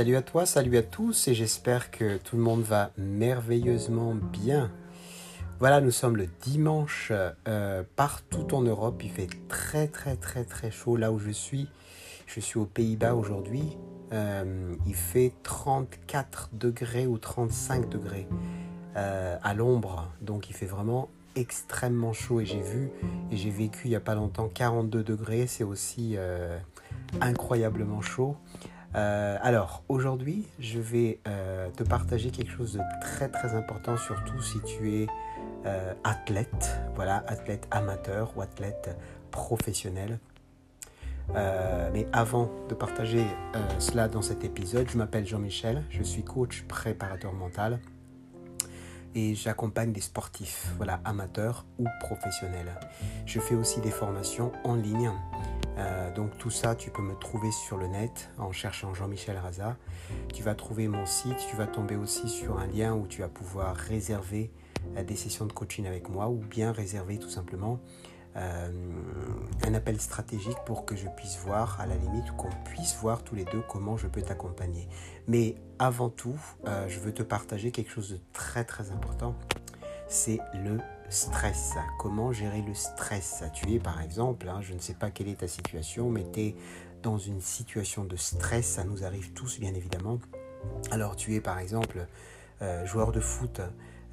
Salut à toi, salut à tous et j'espère que tout le monde va merveilleusement bien. Voilà, nous sommes le dimanche euh, partout en Europe. Il fait très très très très chaud là où je suis. Je suis aux Pays-Bas aujourd'hui. Euh, il fait 34 degrés ou 35 degrés euh, à l'ombre. Donc il fait vraiment extrêmement chaud et j'ai vu et j'ai vécu il n'y a pas longtemps 42 degrés. C'est aussi incroyablement chaud. Euh, alors, aujourd'hui, je vais euh, te partager quelque chose de très très important, surtout si tu es euh, athlète, voilà, athlète amateur ou athlète professionnel. mais avant de partager cela dans cet épisode, je m'appelle Jean-Michel, je suis coach préparateur mental et j'accompagne des sportifs, voilà, amateurs ou professionnels. Je fais aussi des formations en ligne euh, donc tout ça, tu peux me trouver sur le net en cherchant Jean-Michel Raza. Tu vas trouver mon site, tu vas tomber aussi sur un lien où tu vas pouvoir réserver euh, des sessions de coaching avec moi ou bien réserver tout simplement euh, un appel stratégique pour que je puisse voir, à la limite, qu'on puisse voir tous les deux comment je peux t'accompagner. Mais avant tout, je veux te partager quelque chose de très très important. C'est le stress. Comment gérer le stress? Tu es par exemple, hein, je ne sais pas quelle est ta situation, mais tu es dans une situation de stress, ça nous arrive tous bien évidemment. Alors tu es par exemple euh, joueur de foot,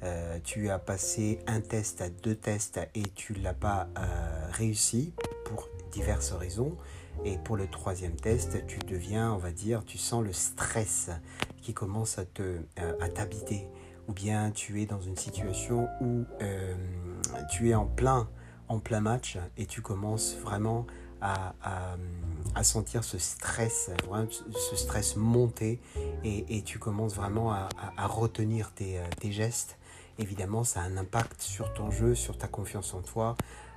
euh, tu as passé un test, deux tests et tu ne l'as pas euh, réussi pour diverses raisons. Et pour le troisième test, tu deviens, on va dire, tu sens le stress qui commence à te à t'habiter ou bien tu es dans une situation où euh, tu es en plein, en plein match et tu commences vraiment à, sentir ce stress, ce stress monter et, tu commences vraiment à, retenir tes, euh, tes, gestes. Évidemment, ça a un impact sur ton jeu, sur ta confiance en toi.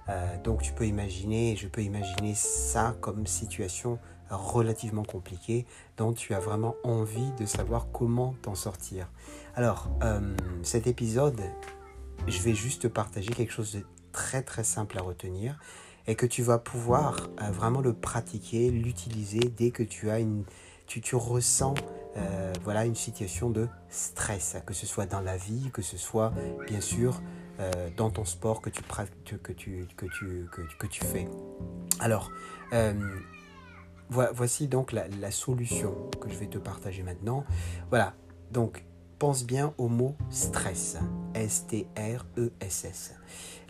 Euh, donc tu peux imaginer, je peux imaginer ça comme situation relativement compliquée dont tu as vraiment envie de savoir comment t'en sortir. Alors, euh, cet épisode, je vais juste te partager quelque chose de très très simple à retenir et que tu vas pouvoir euh, vraiment le pratiquer, l'utiliser dès que tu as une, tu, tu ressens euh, voilà une situation de stress, que ce soit dans la vie, que ce soit bien sûr dans ton sport que tu, que tu, que tu, que, tu fais. Alors, voici donc la, solution que je vais te partager maintenant. Voilà, donc pense bien au mot stress. S-T-R-E-S-S.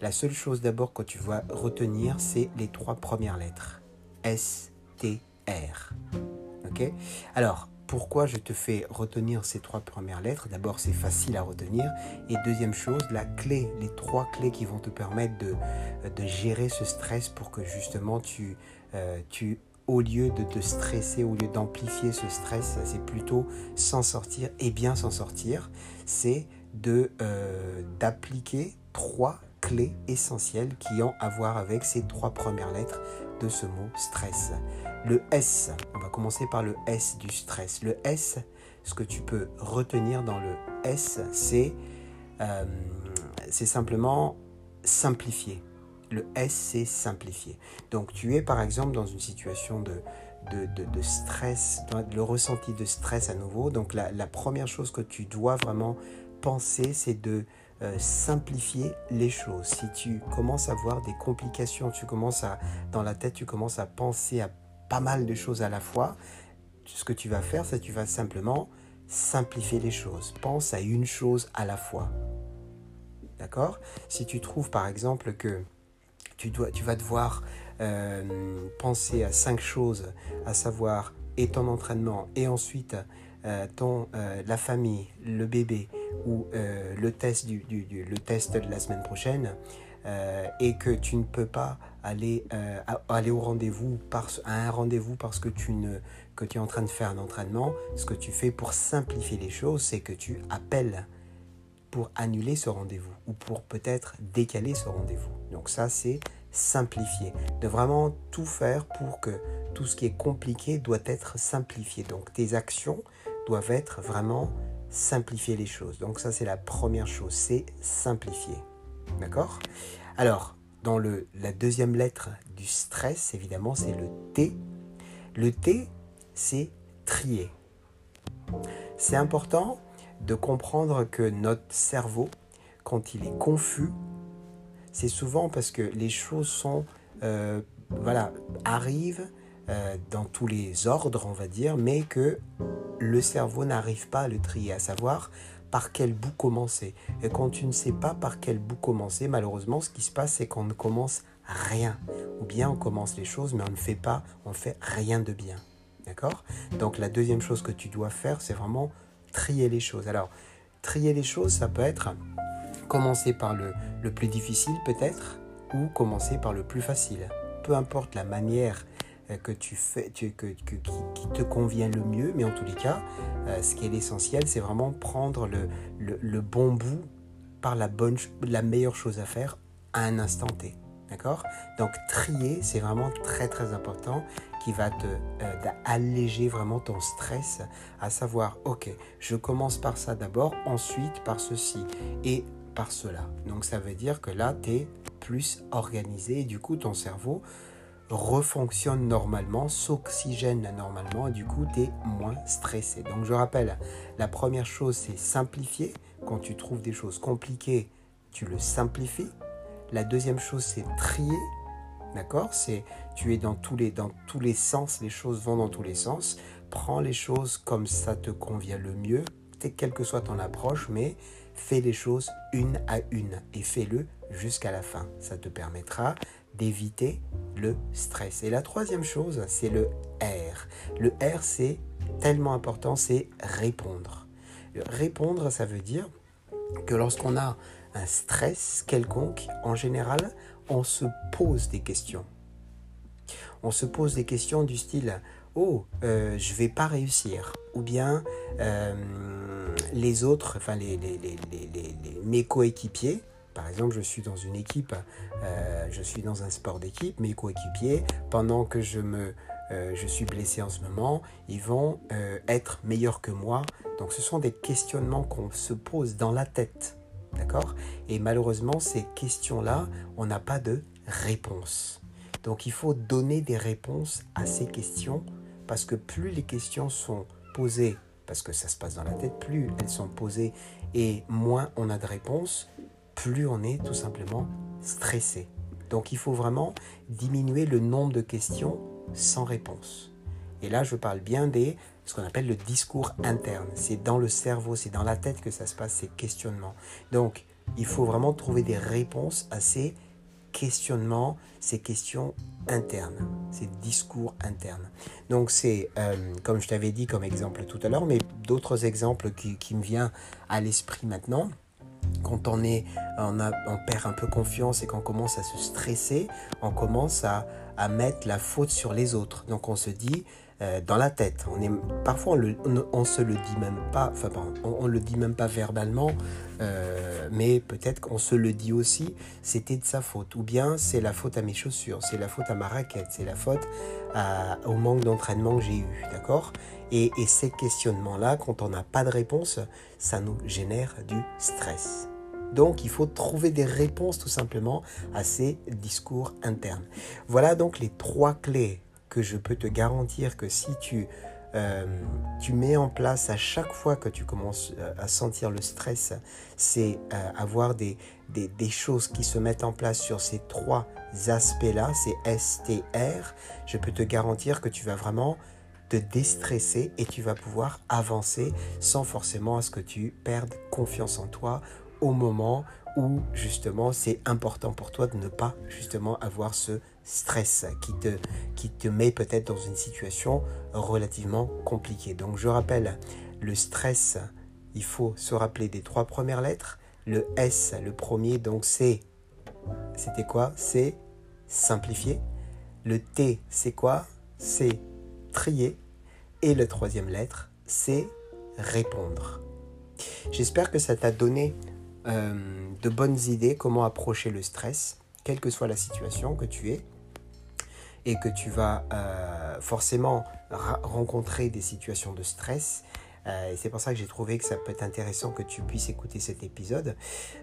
La seule chose d'abord que tu vas retenir, c'est les trois premières lettres. S-T-R. Ok? Alors, pourquoi je te fais retenir ces trois premières lettres? D'abord, c'est facile à retenir. Et deuxième chose, la clé, les trois clés qui vont te permettre de, gérer ce stress pour que justement tu, euh, tu au lieu de te stresser, au lieu d'amplifier ce stress, c'est plutôt s'en sortir et bien s'en sortir, c'est de euh, d'appliquer trois clés essentielles qui ont à voir avec ces trois premières lettres de ce mot stress. Le S, on va commencer par le S du stress. Le S, ce que tu peux retenir dans le S, c'est euh, c'est simplement simplifier. Le S, c'est simplifier. Donc tu es par exemple dans une situation de, de, stress, le ressenti de stress à nouveau. Donc la, première chose que tu dois vraiment penser, c'est de euh, simplifier les choses. Si tu commences à voir des complications, tu commences à, dans la tête, tu commences à penser à pas mal de choses à la fois, ce que tu vas faire, c'est que tu vas simplement simplifier les choses. Pense à une chose à la fois. D'accord? Si tu trouves par exemple que tu, vas devoir euh, penser à cinq choses, à savoir et ton entraînement et ensuite euh, euh, la famille, le bébé ou le, test du, test de la semaine prochaine et que tu ne peux pas aller, aller au à un rendez-vous parce que tu, ne, que tu es en train de faire un entraînement, ce que tu fais pour simplifier les choses, c'est que tu appelles pour annuler ce rendez-vous ou pour peut-être décaler ce rendez-vous. Donc ça, c'est simplifier. De vraiment tout faire pour que tout ce qui est compliqué doit être simplifié. Donc tes actions doivent être vraiment simplifier les choses. Donc ça, c'est la première chose, c'est simplifier. D'accord? Alors, dans le, la deuxième lettre du stress, évidemment, c'est le T. Le T, c'est trier. C'est important de comprendre que notre cerveau, quand il est confus, c'est souvent parce que les choses sont, euh, voilà, arrivent euh, dans tous les ordres, on va dire, mais que le cerveau n'arrive pas à le trier, à savoir par quel bout commencer. Et quand tu ne sais pas par quel bout commencer, malheureusement, ce qui se passe, c'est qu'on ne commence rien. Ou bien on commence les choses, mais on ne fait pas, on fait rien de bien. D'accord? Donc la deuxième chose que tu dois faire, c'est vraiment trier les choses. Alors, trier les choses, ça peut être commencer par le, le plus difficile peut-être, ou commencer par le plus facile. Peu importe la manière euh, que tu fais, qui, te convient le mieux, mais en tous les cas, euh, ce qui est l'essentiel, c'est vraiment prendre le, bon bout par la, bonne, la meilleure chose à faire à un instant T. D'accord? Donc trier, c'est vraiment très très important qui va te euh, alléger vraiment ton stress, à savoir, ok, je commence par ça d'abord, ensuite par ceci et par cela. Donc ça veut dire que là, tu es plus organisé et du coup, ton cerveau refonctionne normalement, s'oxygène normalement et du coup, tu es moins stressé. Donc je rappelle, la première chose, c'est simplifier. Quand tu trouves des choses compliquées, tu le simplifies. La deuxième chose, c'est trier. D'accord? C'est tu es dans tous les dans tous les sens, les choses vont dans tous les sens. Prends les choses comme ça te convient le mieux, quelle que soit ton approche, mais fais les choses une à une et fais-le jusqu'à la fin. Ça te permettra d'éviter le stress. Et la troisième chose, c'est le R. Le R, c'est tellement important, c'est répondre. Répondre, ça veut dire que lorsqu'on a un stress quelconque, en général, on se pose des questions. On se pose des questions du style Oh, euh, je vais pas réussir. Ou bien euh, les autres, enfin les, mes coéquipiers, par exemple, je suis dans une équipe, euh, je suis dans un sport d'équipe, mes coéquipiers, pendant que je me je suis blessé en ce moment, ils vont être meilleurs que moi. Donc ce sont des questionnements qu'on se pose dans la tête. D'accord? Et malheureusement, ces questions-là, on n'a pas de réponse. Donc il faut donner des réponses à ces questions parce que plus les questions sont posées, parce que ça se passe dans la tête, plus elles sont posées et moins on a de réponses, plus on est tout simplement stressé. Donc il faut vraiment diminuer le nombre de questions sans réponse. Et là, je parle bien des ce qu'on appelle le discours interne. C'est dans le cerveau, c'est dans la tête que ça se passe, ces questionnements. Donc, il faut vraiment trouver des réponses à ces questionnements, ces questions internes, ces discours internes. Donc, c'est, euh, comme je t'avais dit comme exemple tout à l'heure, mais d'autres exemples qui, me viennent à l'esprit maintenant quand on, est, on, perd un peu confiance et qu'on commence à se stresser, on commence à, mettre la faute sur les autres. Donc on se dit euh, dans la tête, on parfois on, ne se le dit même pas, enfin on, le dit même pas verbalement, euh, mais peut-être qu'on se le dit aussi, c'était de sa faute. Ou bien c'est la faute à mes chaussures, c'est la faute à ma raquette, c'est la faute au manque d'entraînement que j'ai eu, d'accord? Et ces questionnements-là, quand on n'a pas de réponse, ça nous génère du stress. Donc il faut trouver des réponses tout simplement à ces discours internes. Voilà donc les trois clés que je peux te garantir que si tu, euh, tu mets en place à chaque fois que tu commences euh, à sentir le stress, c'est euh, avoir des, choses qui se mettent en place sur ces trois aspects-là, c'est STR, je peux te garantir que tu vas vraiment te déstresser et tu vas pouvoir avancer sans forcément à ce que tu perdes confiance en toi au moment où justement c'est important pour toi de ne pas justement avoir ce stress qui te, qui te met peut-être dans une situation relativement compliquée. Donc je rappelle, le stress, il faut se rappeler des trois premières lettres. Le S, le premier, donc c'est, c'était quoi? C'est simplifier. Le T, c'est quoi? C'est trier. Et la troisième lettre, c'est répondre. J'espère que ça t'a donné euh, de bonnes idées comment approcher le stress, quelle que soit la situation que tu es, et que tu vas euh, forcément rencontrer des situations de stress. Euh, c'est pour ça que j'ai trouvé que ça peut être intéressant que tu puisses écouter cet épisode.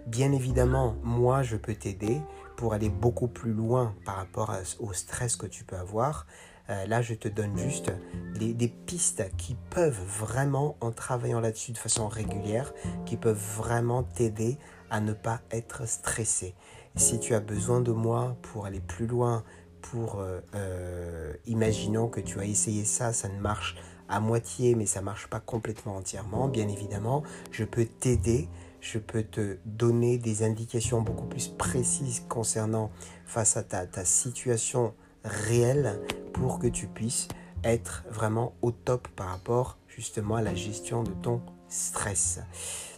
Bien évidemment, moi, je peux t'aider pour aller beaucoup plus loin par rapport au stress que tu peux avoir. Euh, là, je te donne juste des, pistes qui peuvent vraiment, en travaillant là-dessus de façon régulière, qui peuvent vraiment t'aider à ne pas être stressé. Si tu as besoin de moi pour aller plus loin, pour, euh, euh, imaginons que tu as essayé ça, ça ne marche à moitié, mais ça marche pas complètement entièrement, bien évidemment, je peux t'aider, je peux te donner des indications beaucoup plus précises concernant face à ta situation réelle pour que tu puisses être vraiment au top par rapport justement à la gestion de ton stress.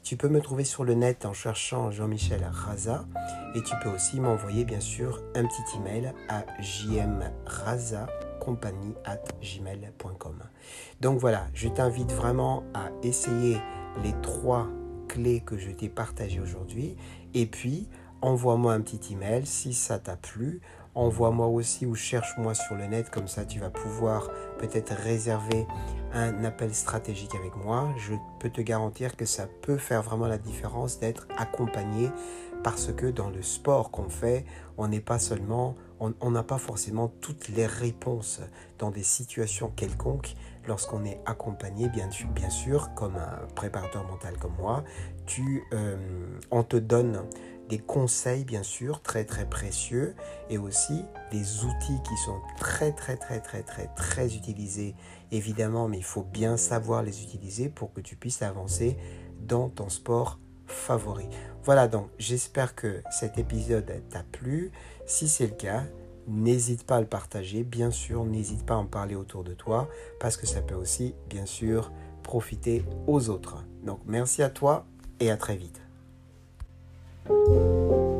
Tu peux me trouver sur le net en cherchant Jean-Michel Raza et tu peux aussi m'envoyer bien sûr un petit email à gmail.com Donc voilà, je t'invite vraiment à essayer les trois clés que je t'ai partagées aujourd'hui. Et puis envoie-moi un petit email si ça t'a plu envoie-moi aussi ou cherche-moi sur le net, comme ça tu vas pouvoir peut-être réserver un appel stratégique avec moi. Je peux te garantir que ça peut faire vraiment la différence d'être accompagné parce que dans le sport qu'on fait, on n'est pas seulement, on n'a pas forcément toutes les réponses dans des situations quelconques. Lorsqu'on est accompagné, bien, sûr, comme un préparateur mental comme moi, tu, euh, on te donne des conseils bien sûr très très précieux et aussi des outils qui sont très très très très très très utilisés évidemment mais il faut bien savoir les utiliser pour que tu puisses avancer dans ton sport favori. Voilà donc j'espère que cet épisode t'a plu. Si c'est le cas, n'hésite pas à le partager. Bien sûr, n'hésite pas à en parler autour de toi parce que ça peut aussi bien sûr profiter aux autres. Donc merci à toi et à très vite. Thank you.